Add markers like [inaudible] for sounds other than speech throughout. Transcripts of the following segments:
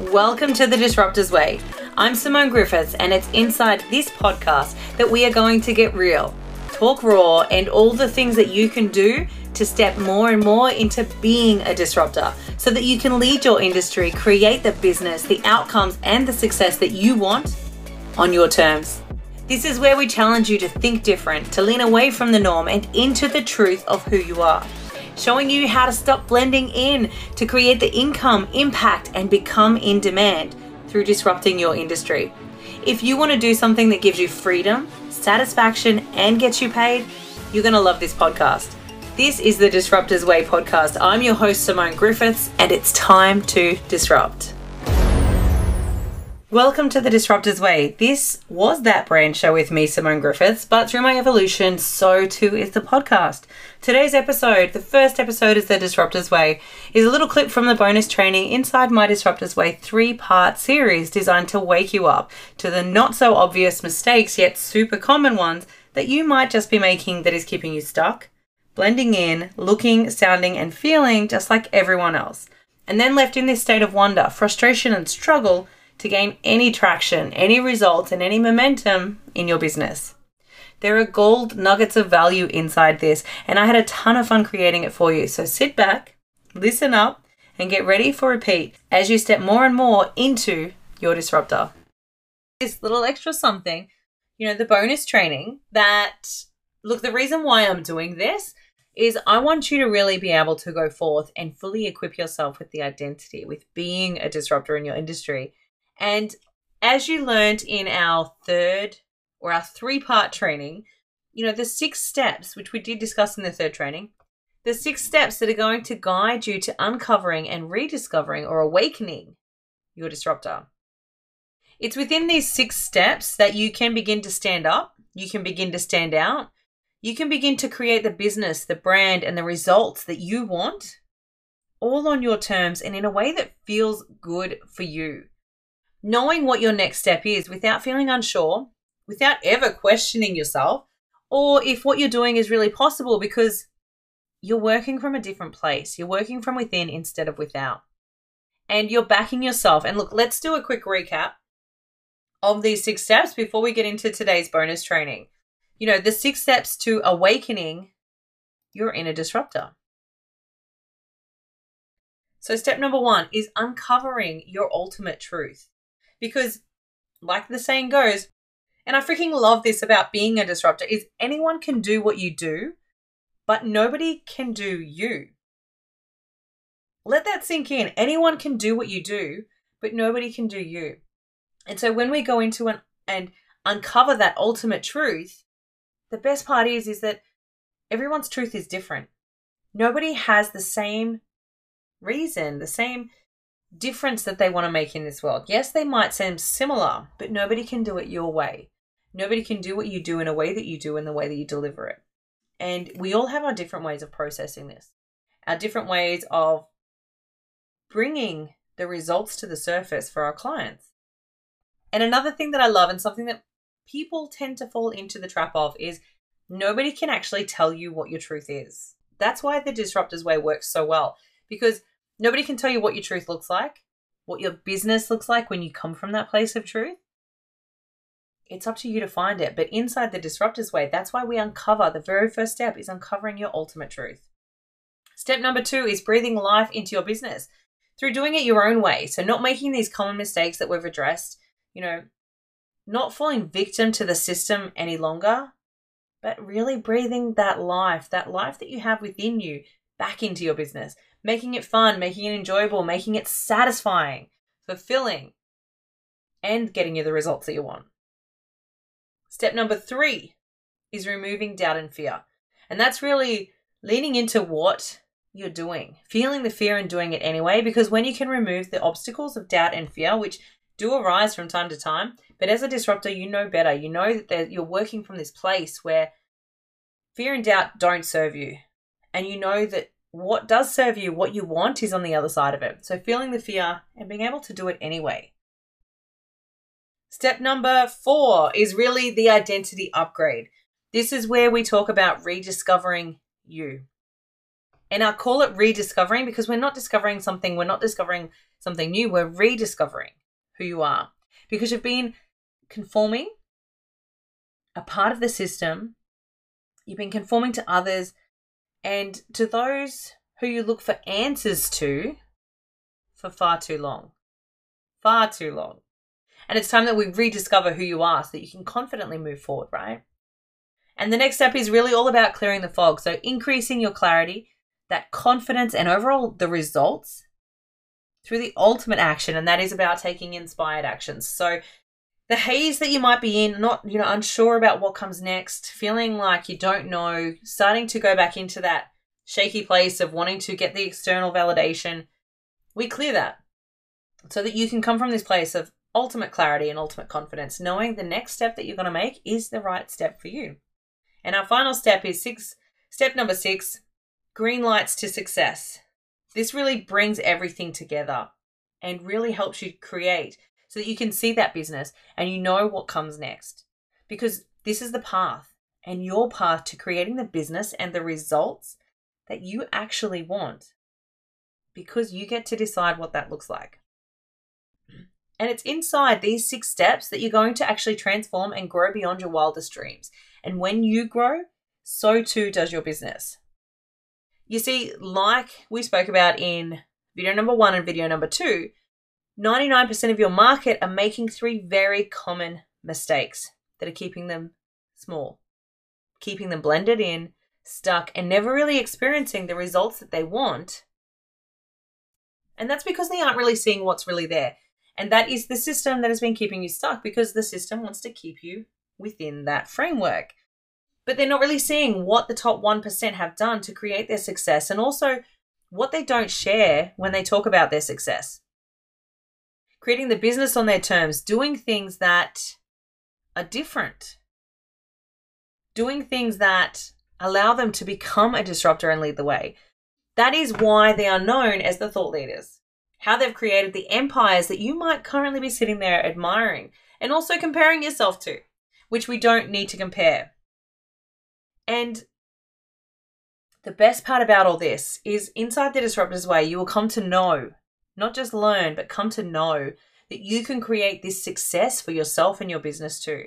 Welcome to the Disruptors Way. I'm Simone Griffiths, and it's inside this podcast that we are going to get real, talk raw, and all the things that you can do to step more and more into being a disruptor so that you can lead your industry, create the business, the outcomes, and the success that you want on your terms. This is where we challenge you to think different, to lean away from the norm and into the truth of who you are showing you how to stop blending in to create the income, impact, and become in demand through disrupting your industry. If you want to do something that gives you freedom, satisfaction, and gets you paid, you're going to love this podcast. This is the Disruptors Way podcast. I'm your host, Simone Griffiths, and it's time to disrupt. Welcome to the Disruptors Way. This was that brand show with me, Simone Griffiths, but through my evolution, so too is the podcast. Today's episode, the first episode is the Disruptors Way, is a little clip from the bonus training inside my Disruptors Way three part series designed to wake you up to the not so obvious mistakes, yet super common ones that you might just be making that is keeping you stuck, blending in, looking, sounding, and feeling just like everyone else, and then left in this state of wonder, frustration, and struggle to gain any traction, any results, and any momentum in your business. There are gold nuggets of value inside this, and I had a ton of fun creating it for you. So sit back, listen up, and get ready for repeat as you step more and more into your disruptor. This little extra something, you know, the bonus training that, look, the reason why I'm doing this is I want you to really be able to go forth and fully equip yourself with the identity, with being a disruptor in your industry and as you learned in our third or our three part training, you know, the six steps, which we did discuss in the third training, the six steps that are going to guide you to uncovering and rediscovering or awakening your disruptor. It's within these six steps that you can begin to stand up, you can begin to stand out, you can begin to create the business, the brand, and the results that you want, all on your terms and in a way that feels good for you knowing what your next step is without feeling unsure, without ever questioning yourself, or if what you're doing is really possible because you're working from a different place. You're working from within instead of without. And you're backing yourself. And look, let's do a quick recap of these six steps before we get into today's bonus training. You know, the six steps to awakening your inner disruptor. So, step number one is uncovering your ultimate truth. Because, like the saying goes, and I freaking love this about being a disruptor, is anyone can do what you do, but nobody can do you. Let that sink in. Anyone can do what you do, but nobody can do you. And so when we go into an, and uncover that ultimate truth, the best part is is that everyone's truth is different. Nobody has the same reason, the same difference that they want to make in this world. Yes, they might seem similar, but nobody can do it your way. Nobody can do what you do in a way that you do in the way that you deliver it. And we all have our different ways of processing this, our different ways of bringing the results to the surface for our clients. And another thing that I love, and something that people tend to fall into the trap of, is nobody can actually tell you what your truth is. That's why the Disruptors Way works so well, because Nobody can tell you what your truth looks like, what your business looks like when you come from that place of truth. It's up to you to find it. But inside the disruptors way, that's why we uncover the very first step is uncovering your ultimate truth. Step number two is breathing life into your business through doing it your own way. So, not making these common mistakes that we've addressed, you know, not falling victim to the system any longer, but really breathing that life, that life that you have within you back into your business, making it fun, making it enjoyable, making it satisfying, fulfilling, and getting you the results that you want. Step number three is removing doubt and fear. And that's really leaning into what you're doing, feeling the fear and doing it anyway, because when you can remove the obstacles of doubt and fear, which do arise from time to time, but as a disruptor, you know better. You know that you're working from this place where fear and doubt don't serve you. And you know that what does serve you, what you want, is on the other side of it. So feeling the fear and being able to do it anyway. Step number four is really the identity upgrade. This is where we talk about rediscovering you. And I call it rediscovering because we're not discovering something, we're not discovering something new, we're rediscovering who you are because you've been conforming a part of the system, you've been conforming to others, and to those who you look for answers to for far too long. Far too long. And it's time that we rediscover who you are so that you can confidently move forward, right? And the next step is really all about clearing the fog. So increasing your clarity, that confidence, and overall the results through the ultimate action. And that is about taking inspired actions. So the haze that you might be in, not, you know, unsure about what comes next, feeling like you don't know, starting to go back into that shaky place of wanting to get the external validation, we clear that so that you can come from this place of ultimate clarity and ultimate confidence, knowing the next step that you're going to make is the right step for you. And our final step is six, step number six green lights to success. This really brings everything together and really helps you create so that you can see that business and you know what comes next. Because this is the path and your path to creating the business and the results that you actually want because you get to decide what that looks like. And it's inside these six steps that you're going to actually transform and grow beyond your wildest dreams. And when you grow, so too does your business. You see, like we spoke about in video number one and video number two, 99% of your market are making three very common mistakes that are keeping them small, keeping them blended in, stuck, and never really experiencing the results that they want. And that's because they aren't really seeing what's really there. And that is the system that has been keeping you stuck because the system wants to keep you within that framework. But they're not really seeing what the top 1% have done to create their success and also what they don't share when they talk about their success. Creating the business on their terms, doing things that are different, doing things that allow them to become a disruptor and lead the way. That is why they are known as the thought leaders how they've created the empires that you might currently be sitting there admiring and also comparing yourself to, which we don't need to compare. And the best part about all this is inside the Disruptors Way, you will come to know, not just learn, but come to know that you can create this success for yourself and your business too.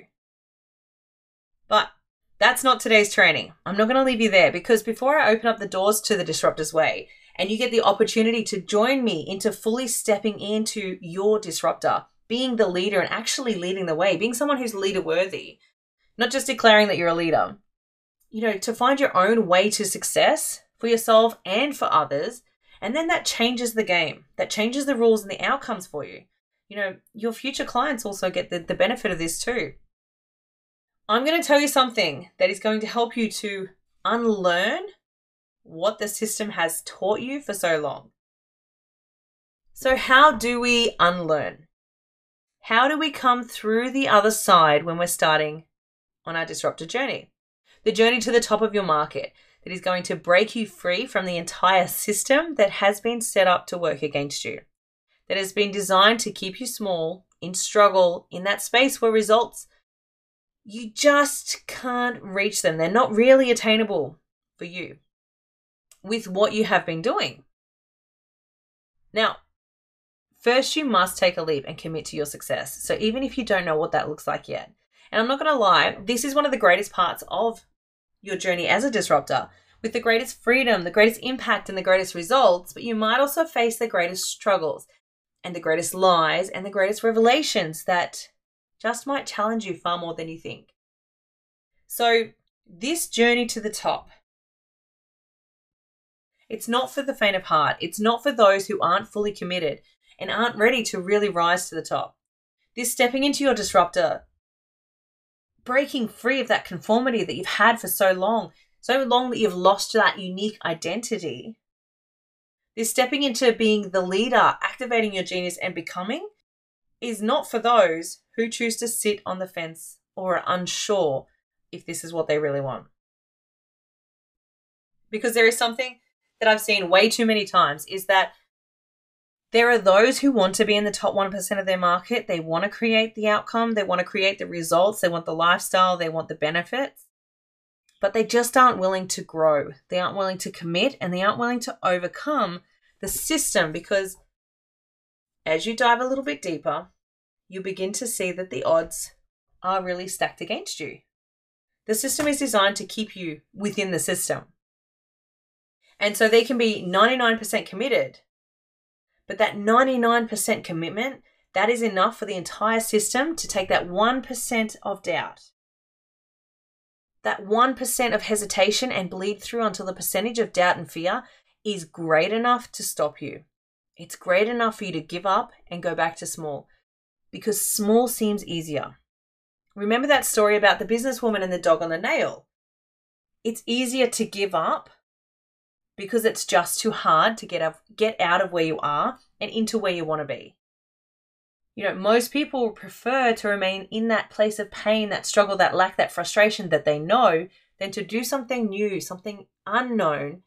But that's not today's training. I'm not going to leave you there because before I open up the doors to the Disruptors Way, and you get the opportunity to join me into fully stepping into your disruptor, being the leader and actually leading the way, being someone who's leader worthy, not just declaring that you're a leader. You know, to find your own way to success for yourself and for others. And then that changes the game, that changes the rules and the outcomes for you. You know, your future clients also get the, the benefit of this too. I'm going to tell you something that is going to help you to unlearn what the system has taught you for so long. So, how do we unlearn? How do we come through the other side when we're starting on our disruptor journey? The journey to the top of your market that is going to break you free from the entire system that has been set up to work against you, that has been designed to keep you small, in struggle, in that space where results, you just can't reach them. They're not really attainable for you with what you have been doing. Now, first you must take a leap and commit to your success. So even if you don't know what that looks like yet, and I'm not going to lie, this is one of the greatest parts of your journey as a disruptor with the greatest freedom, the greatest impact, and the greatest results, but you might also face the greatest struggles and the greatest lies and the greatest revelations that just might challenge you far more than you think. So, this journey to the top it's not for the faint of heart. It's not for those who aren't fully committed and aren't ready to really rise to the top. This stepping into your disruptor, breaking free of that conformity that you've had for so long, so long that you've lost that unique identity. This stepping into being the leader, activating your genius, and becoming is not for those who choose to sit on the fence or are unsure if this is what they really want. Because there is something that I've seen way too many times is that there are those who want to be in the top 1% of their market. They want to create the outcome, they want to create the results, they want the lifestyle, they want the benefits. but they just aren't willing to grow. They aren't willing to commit and they aren't willing to overcome the system because as you dive a little bit deeper, you begin to see that the odds are really stacked against you. The system is designed to keep you within the system. And so they can be 99% committed. But that 99% commitment, that is enough for the entire system to take that 1% of doubt. That 1% of hesitation and bleed through until the percentage of doubt and fear is great enough to stop you. It's great enough for you to give up and go back to small because small seems easier. Remember that story about the businesswoman and the dog on the nail? It's easier to give up because it's just too hard to get up, get out of where you are and into where you want to be. You know, most people prefer to remain in that place of pain, that struggle, that lack, that frustration that they know, than to do something new, something unknown,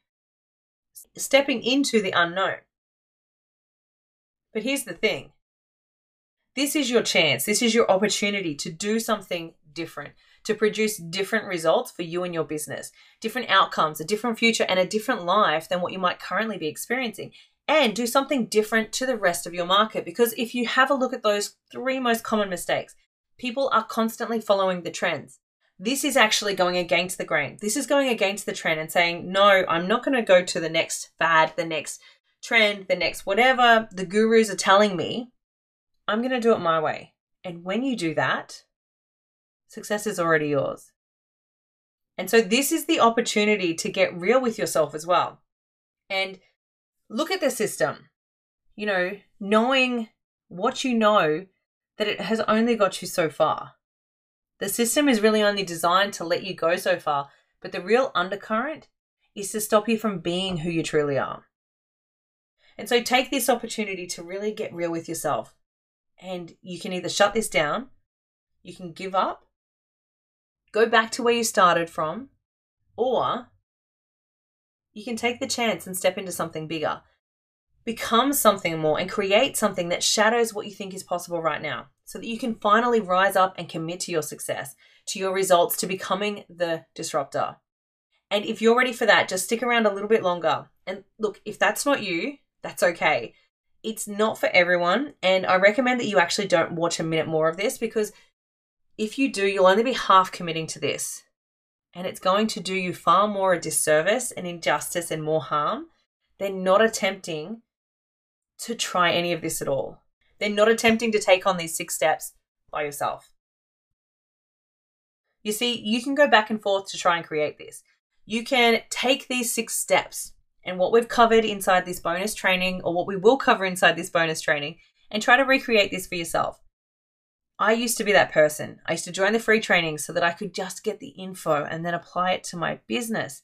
stepping into the unknown. But here's the thing this is your chance, this is your opportunity to do something different, to produce different results for you and your business, different outcomes, a different future, and a different life than what you might currently be experiencing. And do something different to the rest of your market. Because if you have a look at those three most common mistakes, people are constantly following the trends. This is actually going against the grain. This is going against the trend and saying, no, I'm not going to go to the next fad, the next trend, the next whatever the gurus are telling me, I'm going to do it my way. And when you do that, success is already yours. And so this is the opportunity to get real with yourself as well. And look at the system. You know, knowing what you know that it has only got you so far. The system is really only designed to let you go so far, but the real undercurrent is to stop you from being who you truly are. And so take this opportunity to really get real with yourself. And you can either shut this down, you can give up, go back to where you started from, or you can take the chance and step into something bigger. Become something more and create something that shadows what you think is possible right now so that you can finally rise up and commit to your success, to your results, to becoming the disruptor. And if you're ready for that, just stick around a little bit longer. And look, if that's not you, that's okay. It's not for everyone, and I recommend that you actually don't watch a minute more of this because if you do, you'll only be half committing to this. And it's going to do you far more a disservice and injustice and more harm than not attempting to try any of this at all. They're not attempting to take on these six steps by yourself. You see, you can go back and forth to try and create this. You can take these six steps and what we've covered inside this bonus training, or what we will cover inside this bonus training, and try to recreate this for yourself. I used to be that person. I used to join the free training so that I could just get the info and then apply it to my business.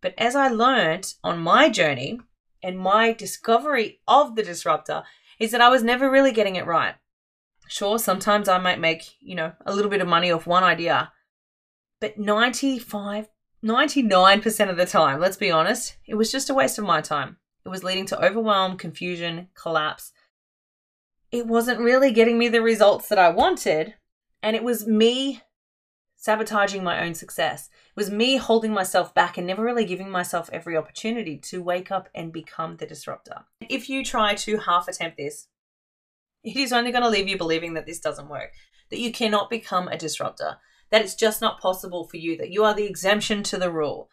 But as I learned on my journey and my discovery of the disruptor, is that I was never really getting it right. Sure, sometimes I might make, you know, a little bit of money off one idea, but 95 99% of the time, let's be honest, it was just a waste of my time. It was leading to overwhelm, confusion, collapse. It wasn't really getting me the results that I wanted, and it was me sabotaging my own success. It was me holding myself back and never really giving myself every opportunity to wake up and become the disruptor. If you try to half attempt this, it is only going to leave you believing that this doesn't work, that you cannot become a disruptor, that it's just not possible for you, that you are the exemption to the rule,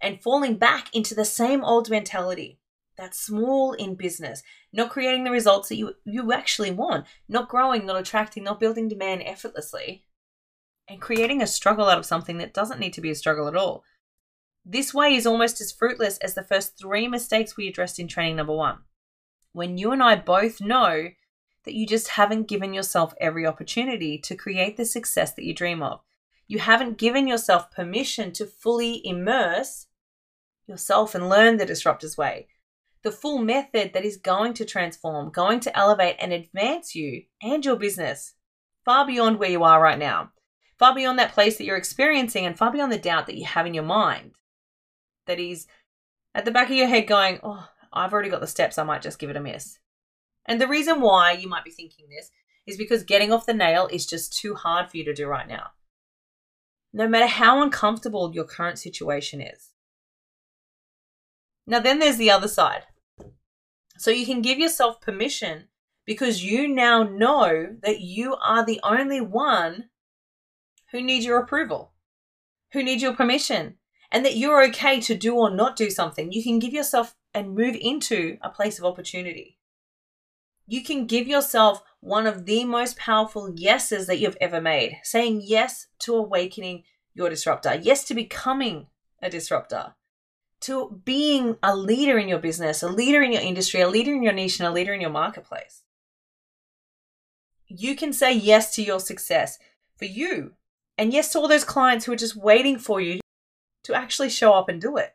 and falling back into the same old mentality. That's small in business, not creating the results that you, you actually want, not growing, not attracting, not building demand effortlessly, and creating a struggle out of something that doesn't need to be a struggle at all. This way is almost as fruitless as the first three mistakes we addressed in training number one. When you and I both know that you just haven't given yourself every opportunity to create the success that you dream of. You haven't given yourself permission to fully immerse yourself and learn the disruptor's way. The full method that is going to transform, going to elevate and advance you and your business far beyond where you are right now, far beyond that place that you're experiencing, and far beyond the doubt that you have in your mind. That is at the back of your head going, Oh, I've already got the steps, I might just give it a miss. And the reason why you might be thinking this is because getting off the nail is just too hard for you to do right now. no matter how uncomfortable your current situation is. Now, then there's the other side. So you can give yourself permission because you now know that you are the only one who needs your approval, who needs your permission, and that you're okay to do or not do something. You can give yourself and move into a place of opportunity. You can give yourself one of the most powerful yeses that you've ever made, saying yes to awakening your disruptor, yes to becoming a disruptor, to being a leader in your business, a leader in your industry, a leader in your niche, and a leader in your marketplace. You can say yes to your success for you and yes to all those clients who are just waiting for you to actually show up and do it.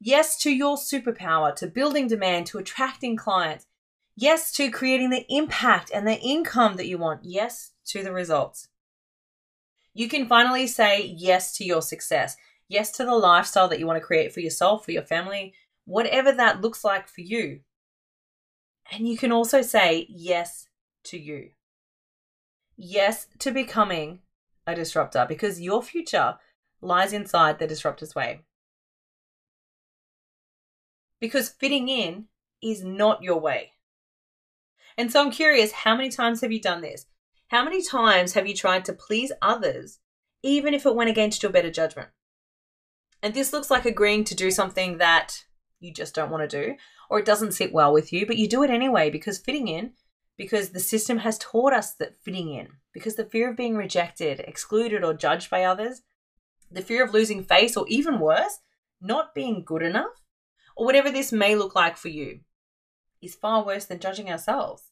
Yes to your superpower, to building demand, to attracting clients. Yes to creating the impact and the income that you want. Yes to the results. You can finally say yes to your success. Yes to the lifestyle that you want to create for yourself, for your family, whatever that looks like for you. And you can also say yes to you. Yes to becoming a disruptor because your future lies inside the disruptor's way. Because fitting in is not your way. And so I'm curious how many times have you done this? How many times have you tried to please others, even if it went against your better judgment? And this looks like agreeing to do something that you just don't want to do, or it doesn't sit well with you, but you do it anyway because fitting in, because the system has taught us that fitting in, because the fear of being rejected, excluded, or judged by others, the fear of losing face, or even worse, not being good enough, or whatever this may look like for you, is far worse than judging ourselves.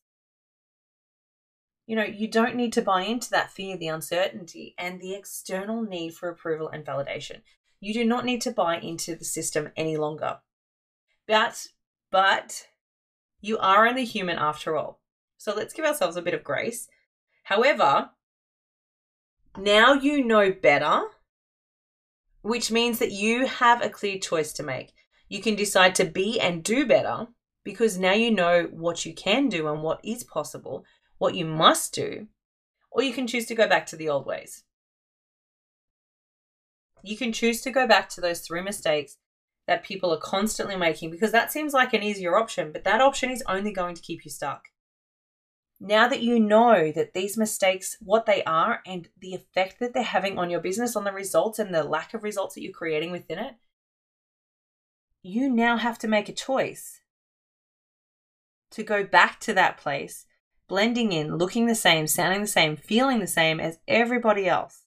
You know, you don't need to buy into that fear, the uncertainty, and the external need for approval and validation. You do not need to buy into the system any longer. But, but, you are only human after all. So let's give ourselves a bit of grace However, now you know better, which means that you have a clear choice to make. You can decide to be and do better because now you know what you can do and what is possible, what you must do, or you can choose to go back to the old ways. You can choose to go back to those three mistakes that people are constantly making because that seems like an easier option, but that option is only going to keep you stuck now that you know that these mistakes, what they are, and the effect that they're having on your business, on the results and the lack of results that you're creating within it, you now have to make a choice to go back to that place, blending in, looking the same, sounding the same, feeling the same as everybody else.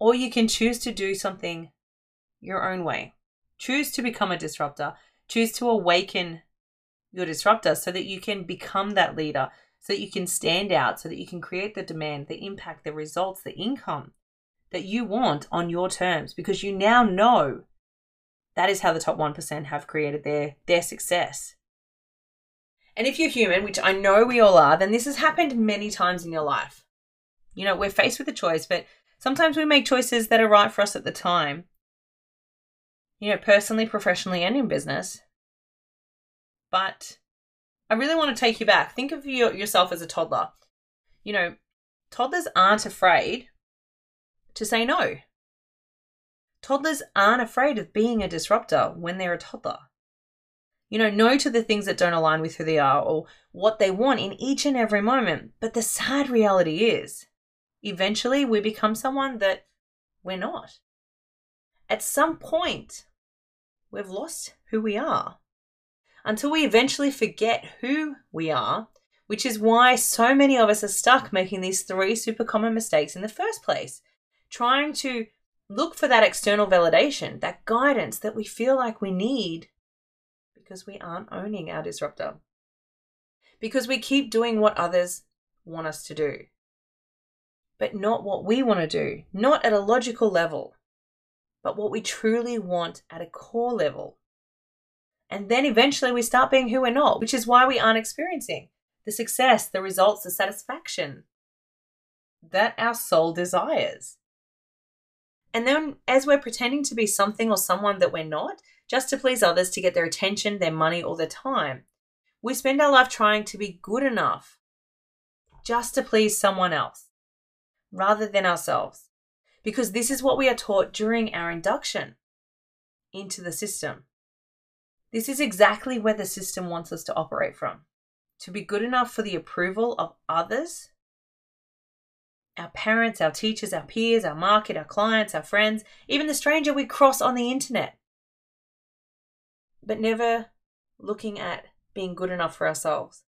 Or you can choose to do something your own way. Choose to become a disruptor. Choose to awaken your disruptor so that you can become that leader, so that you can stand out, so that you can create the demand, the impact, the results, the income that you want on your terms because you now know that is how the top 1% have created their their success. And if you're human, which I know we all are, then this has happened many times in your life. You know, we're faced with a choice, but sometimes we make choices that are right for us at the time. You know, personally, professionally, and in business. But I really want to take you back. Think of your, yourself as a toddler. You know, toddlers aren't afraid to say no. Toddlers aren't afraid of being a disruptor when they're a toddler. You know, no to the things that don't align with who they are or what they want in each and every moment. But the sad reality is, eventually we become someone that we're not. At some point, we've lost who we are until we eventually forget who we are, which is why so many of us are stuck making these three super common mistakes in the first place. Trying to look for that external validation, that guidance that we feel like we need because we aren't owning our disruptor. Because we keep doing what others want us to do, but not what we want to do, not at a logical level, but what we truly want at a core level. And then eventually we start being who we're not, which is why we aren't experiencing the success, the results, the satisfaction that our soul desires. And then, as we're pretending to be something or someone that we're not, just to please others, to get their attention, their money, or their time, we spend our life trying to be good enough just to please someone else rather than ourselves. because this is what we are taught during our induction into the system. This is exactly where the system wants us to operate from to be good enough for the approval of others our parents, our teachers, our peers, our market, our clients, our friends, even the stranger we cross on the internet. But never looking at being good enough for ourselves.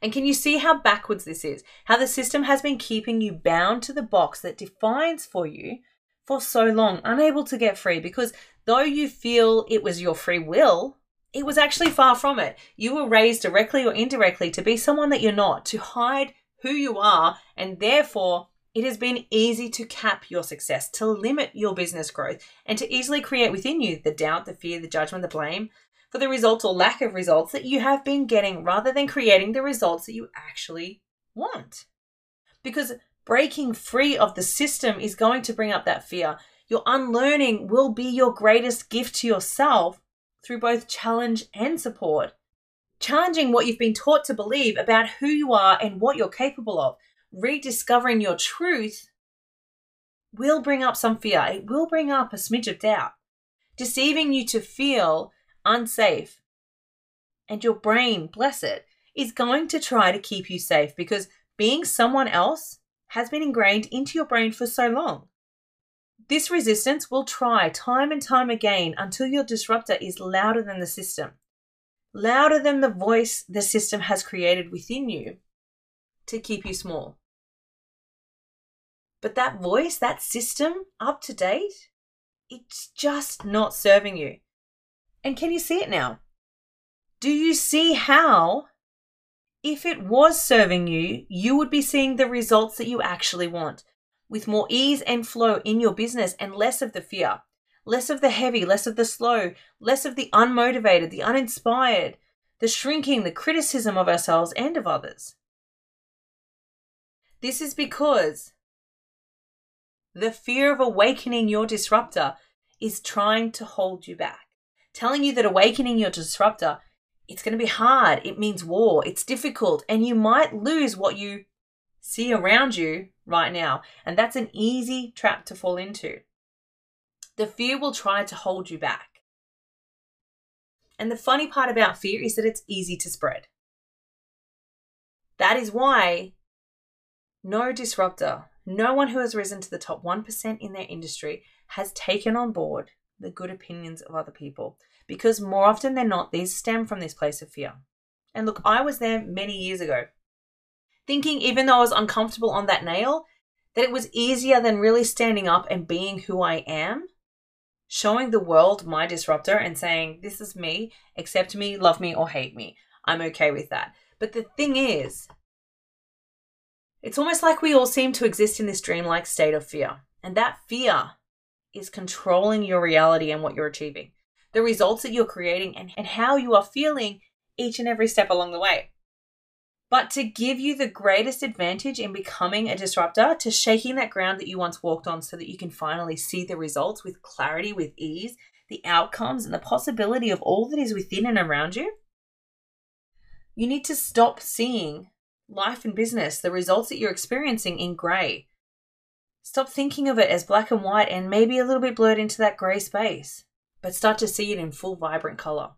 And can you see how backwards this is? How the system has been keeping you bound to the box that defines for you for so long, unable to get free because though you feel it was your free will, it was actually far from it. You were raised directly or indirectly to be someone that you're not, to hide who you are, and therefore it has been easy to cap your success, to limit your business growth, and to easily create within you the doubt, the fear, the judgment, the blame, for the results or lack of results that you have been getting rather than creating the results that you actually want. Because breaking free of the system is going to bring up that fear. Your unlearning will be your greatest gift to yourself through both challenge and support. Challenging what you've been taught to believe about who you are and what you're capable of, rediscovering your truth will bring up some fear. It will bring up a smidge of doubt, deceiving you to feel unsafe. And your brain, bless it, is going to try to keep you safe because being someone else has been ingrained into your brain for so long. This resistance will try time and time again until your disruptor is louder than the system, louder than the voice the system has created within you to keep you small. But that voice, that system, up to date, it's just not serving you. And can you see it now? Do you see how, if it was serving you, you would be seeing the results that you actually want with more ease and flow in your business and less of the fear, less of the heavy, less of the slow, less of the unmotivated, the uninspired, the shrinking, the criticism of ourselves and of others? This is because the fear of awakening your disruptor is trying to hold you back telling you that awakening your disruptor, it's going to be hard. It means war. It's difficult. And you might lose what you see around you right now. And that's an easy trap to fall into. The fear will try to hold you back. And the funny part about fear is that it's easy to spread. That is why no disruptor, no one who has risen to the top 1% in their industry has taken on board the good opinions of other people because more often than not, these stem from this place of fear. And look, I was there many years ago, thinking even though I was uncomfortable on that nail, that it was easier than really standing up and being who I am, showing the world my disruptor and saying, This is me, accept me, love me, or hate me. I'm okay with that. But the thing is, it's almost like we all seem to exist in this dreamlike state of fear. And that fear is controlling your reality and what you're achieving the results that you're creating, and, and how you are feeling each and every step along the way. But to give you the greatest advantage in becoming a disruptor, to shaking that ground that you once walked on so that you can finally see the results with clarity, with ease, the outcomes, and the possibility of all that is within and around you, you need to stop seeing life and business, the results that you're experiencing in grey. Stop thinking of it as black and white and maybe a little bit blurred into that grey space but start to see it in full vibrant color.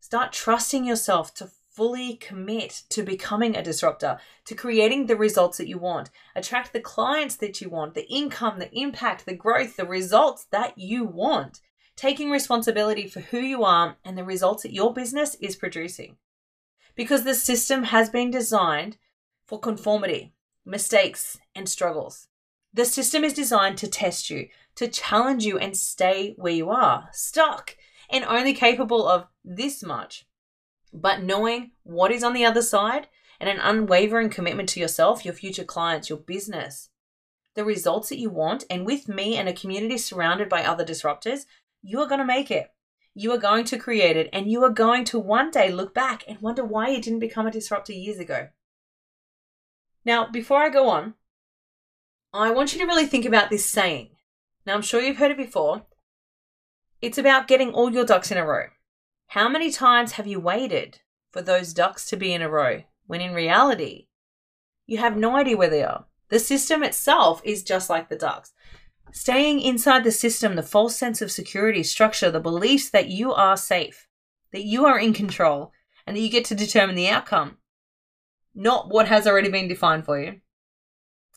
Start trusting yourself to fully commit to becoming a disruptor, to creating the results that you want, attract the clients that you want, the income, the impact, the growth, the results that you want, taking responsibility for who you are and the results that your business is producing. Because the system has been designed for conformity, mistakes, and struggles. The system is designed to test you, to challenge you and stay where you are, stuck and only capable of this much. But knowing what is on the other side and an unwavering commitment to yourself, your future clients, your business, the results that you want, and with me and a community surrounded by other disruptors, you are going to make it. You are going to create it, and you are going to one day look back and wonder why you didn't become a disruptor years ago. Now, before I go on, I want you to really think about this saying now, I'm sure you've heard it before. It's about getting all your ducks in a row. How many times have you waited for those ducks to be in a row when in reality, you have no idea where they are? The system itself is just like the ducks. Staying inside the system, the false sense of security, structure, the beliefs that you are safe, that you are in control, and that you get to determine the outcome, not what has already been defined for you.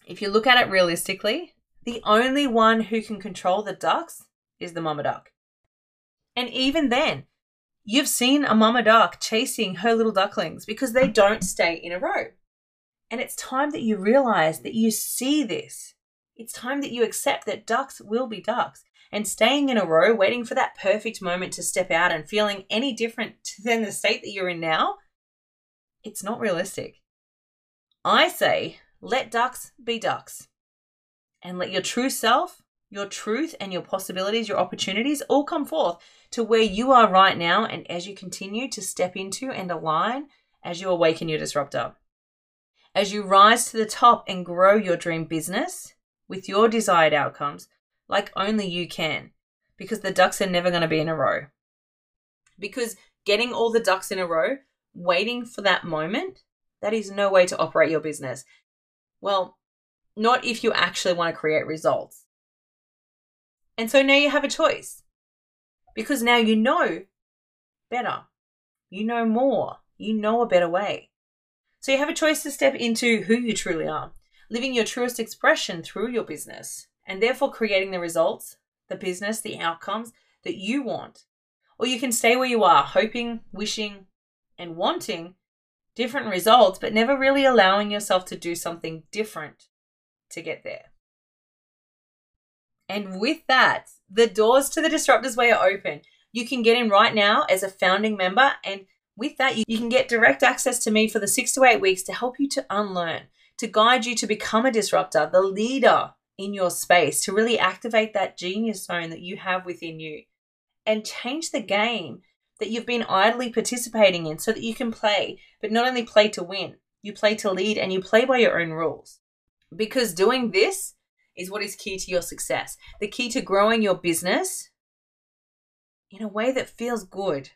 If you look at it realistically, the only one who can control the ducks is the mama duck. And even then, you've seen a mama duck chasing her little ducklings because they don't stay in a row. And it's time that you realize that you see this. It's time that you accept that ducks will be ducks. And staying in a row, waiting for that perfect moment to step out and feeling any different [laughs] than the state that you're in now, it's not realistic. I say, let ducks be ducks. And let your true self, your truth, and your possibilities, your opportunities all come forth to where you are right now and as you continue to step into and align as you awaken your disruptor as you rise to the top and grow your dream business with your desired outcomes like only you can, because the ducks are never going to be in a row. Because getting all the ducks in a row, waiting for that moment, that is no way to operate your business. Well, not if you actually want to create results. And so now you have a choice. Because now you know better. You know more. You know a better way. So you have a choice to step into who you truly are, living your truest expression through your business, and therefore creating the results, the business, the outcomes that you want. Or you can stay where you are, hoping, wishing, and wanting different results, but never really allowing yourself to do something different to get there. And with that, the doors to the Disruptors Way are open. You can get in right now as a founding member and with that, you, can get direct access to me for the six to eight weeks to help you to unlearn, to guide you to become a disruptor, the leader in your space, to really activate that genius zone that you have within you and change the game that you've been idly participating in so that you can play, but not only play to win, you play to lead and you play by your own rules. Because doing this is what is key to your success, the key to growing your business in a way that feels good,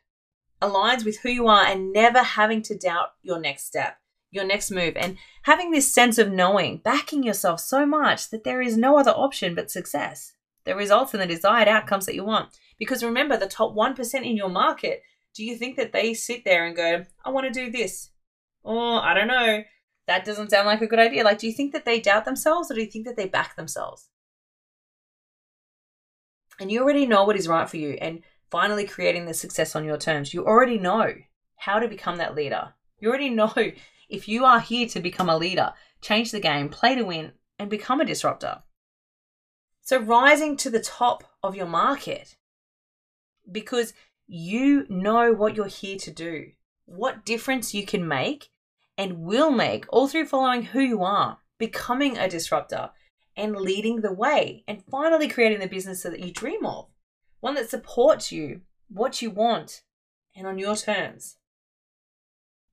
aligns with who you are and never having to doubt your next step, your next move, and having this sense of knowing, backing yourself so much that there is no other option but success, the results and the desired outcomes that you want. Because remember, the top 1% in your market, do you think that they sit there and go, I want to do this? Or I don't know. That doesn't sound like a good idea. Like, do you think that they doubt themselves or do you think that they back themselves? And you already know what is right for you. And finally creating the success on your terms. You already know how to become that leader. You already know [laughs] if you are here to become a leader, change the game, play to win, and become a disruptor. So, rising to the top of your market because you know what you're here to do, what difference you can make and will make all through following who you are, becoming a disruptor, and leading the way, and finally creating the business that you dream of one that supports you, what you want, and on your terms.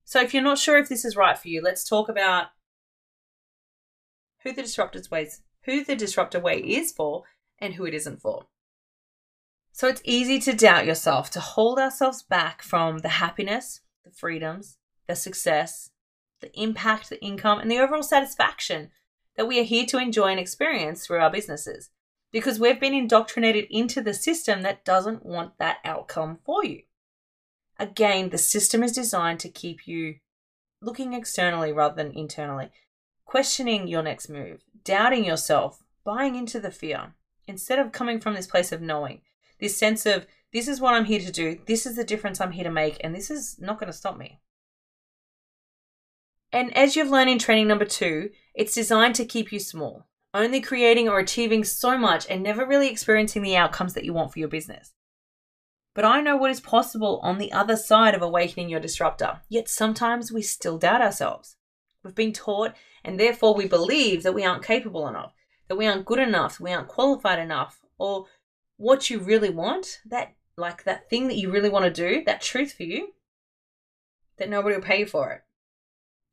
So, if you're not sure if this is right for you, let's talk about who the disruptor's ways, who the disruptor way is for, and who it isn't for. So, it's easy to doubt yourself, to hold ourselves back from the happiness, the freedoms, the success, the impact, the income, and the overall satisfaction that we are here to enjoy and experience through our businesses because we've been indoctrinated into the system that doesn't want that outcome for you. Again, the system is designed to keep you looking externally rather than internally, questioning your next move, doubting yourself, buying into the fear, instead of coming from this place of knowing, this sense of this is what I'm here to do, this is the difference I'm here to make, and this is not going to stop me. And as you've learned in training number two, it's designed to keep you small only creating or achieving so much and never really experiencing the outcomes that you want for your business. But I know what is possible on the other side of awakening your disruptor, yet sometimes we still doubt ourselves. We've been taught, and therefore we believe that we aren't capable enough, that we aren't good enough, we aren't qualified enough, or what you really want, that like that thing that you really want to do, that truth for you, that nobody will pay for it.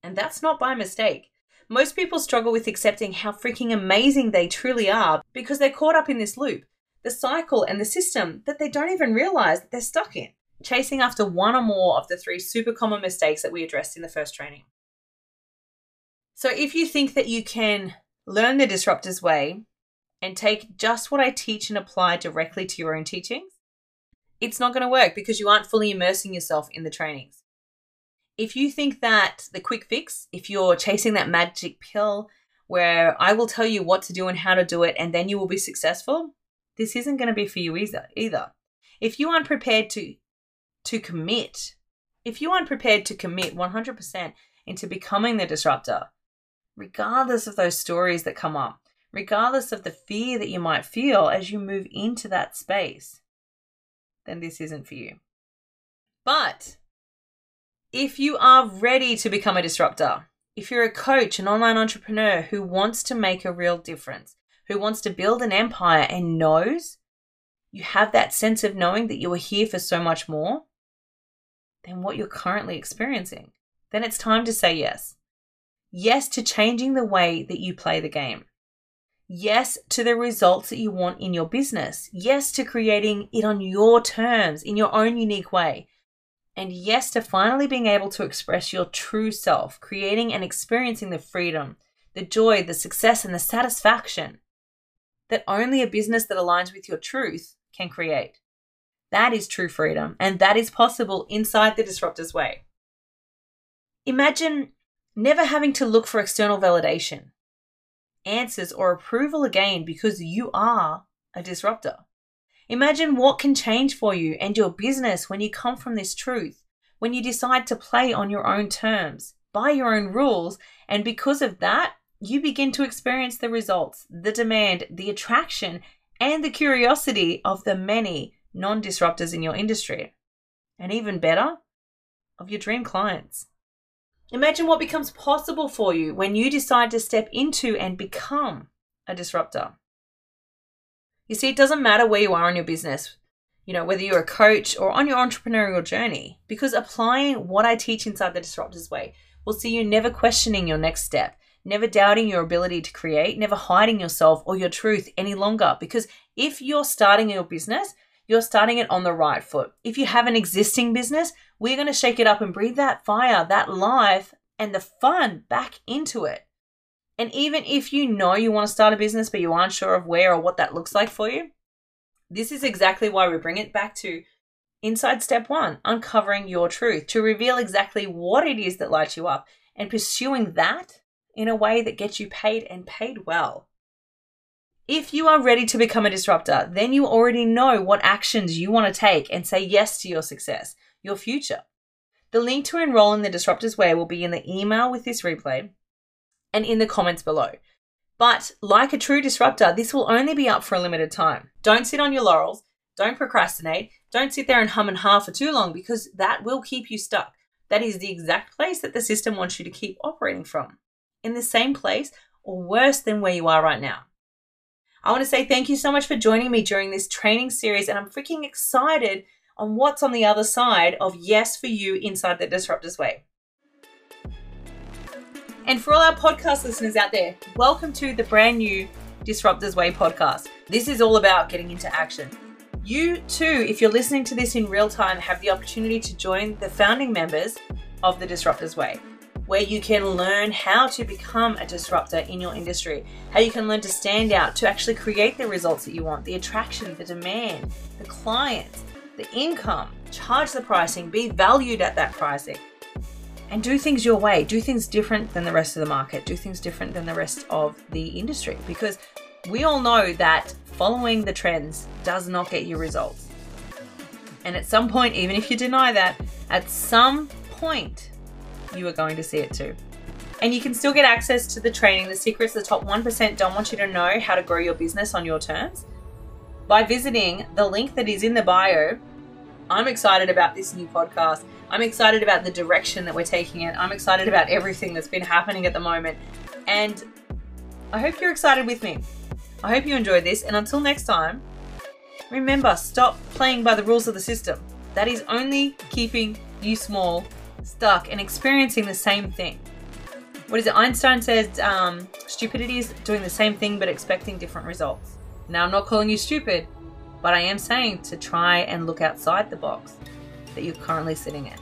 And that's not by mistake. Most people struggle with accepting how freaking amazing they truly are because they're caught up in this loop, the cycle and the system that they don't even realize that they're stuck in, chasing after one or more of the three super common mistakes that we addressed in the first training. So if you think that you can learn the disruptor's way and take just what I teach and apply directly to your own teachings, it's not going to work because you aren't fully immersing yourself in the trainings. If you think that the quick fix, if you're chasing that magic pill where I will tell you what to do and how to do it and then you will be successful, this isn't going to be for you either. Either. If you aren't prepared to to commit, if you aren't prepared to commit 100% into becoming the disruptor, regardless of those stories that come up, regardless of the fear that you might feel as you move into that space, then this isn't for you. But if you are ready to become a disruptor, if you're a coach, an online entrepreneur who wants to make a real difference, who wants to build an empire and knows you have that sense of knowing that you are here for so much more than what you're currently experiencing, then it's time to say yes. Yes to changing the way that you play the game. Yes to the results that you want in your business. Yes to creating it on your terms, in your own unique way. And yes to finally being able to express your true self, creating and experiencing the freedom, the joy, the success, and the satisfaction that only a business that aligns with your truth can create. That is true freedom, and that is possible inside the disruptor's way. Imagine never having to look for external validation, answers, or approval again because you are a disruptor. Imagine what can change for you and your business when you come from this truth, when you decide to play on your own terms, by your own rules, and because of that, you begin to experience the results, the demand, the attraction, and the curiosity of the many non disruptors in your industry. And even better, of your dream clients. Imagine what becomes possible for you when you decide to step into and become a disruptor. You see, it doesn't matter where you are in your business, you know, whether you're a coach or on your entrepreneurial journey, because applying what I teach inside the Disruptors Way will see you never questioning your next step, never doubting your ability to create, never hiding yourself or your truth any longer. Because if you're starting your business, you're starting it on the right foot. If you have an existing business, we're going to shake it up and breathe that fire, that life, and the fun back into it. And even if you know you want to start a business, but you aren't sure of where or what that looks like for you, this is exactly why we bring it back to inside step one uncovering your truth to reveal exactly what it is that lights you up and pursuing that in a way that gets you paid and paid well. If you are ready to become a disruptor, then you already know what actions you want to take and say yes to your success, your future. The link to enroll in the Disruptors Way will be in the email with this replay and in the comments below. But like a true disruptor, this will only be up for a limited time. Don't sit on your laurels, don't procrastinate, don't sit there and hum and ha for too long because that will keep you stuck. That is the exact place that the system wants you to keep operating from. In the same place or worse than where you are right now. I want to say thank you so much for joining me during this training series, and I'm freaking excited on what's on the other side of yes for you inside the Disruptors Way. And for all our podcast listeners out there, welcome to the brand new Disruptors Way podcast. This is all about getting into action. You too, if you're listening to this in real time, have the opportunity to join the founding members of the Disruptors Way where you can learn how to become a disruptor in your industry, how you can learn to stand out, to actually create the results that you want, the attraction, the demand, the clients, the income, charge the pricing, be valued at that pricing, and do things your way. Do things different than the rest of the market, do things different than the rest of the industry because we all know that following the trends does not get you results. And at some point, even if you deny that, at some point, you are going to see it too. And you can still get access to the training, The Secrets the Top 1% Don't Want You to Know How to Grow Your Business on Your Terms by visiting the link that is in the bio. I'm excited about this new podcast. I'm excited about the direction that we're taking it. I'm excited about everything that's been happening at the moment. And I hope you're excited with me. I hope you enjoyed this. And until next time, remember stop playing by the rules of the system. That is only keeping you small stuck and experiencing the same thing. What is it? Einstein said um, stupidity is doing the same thing but expecting different results. Now, I'm not calling you stupid, but I am saying to try and look outside the box that you're currently sitting in.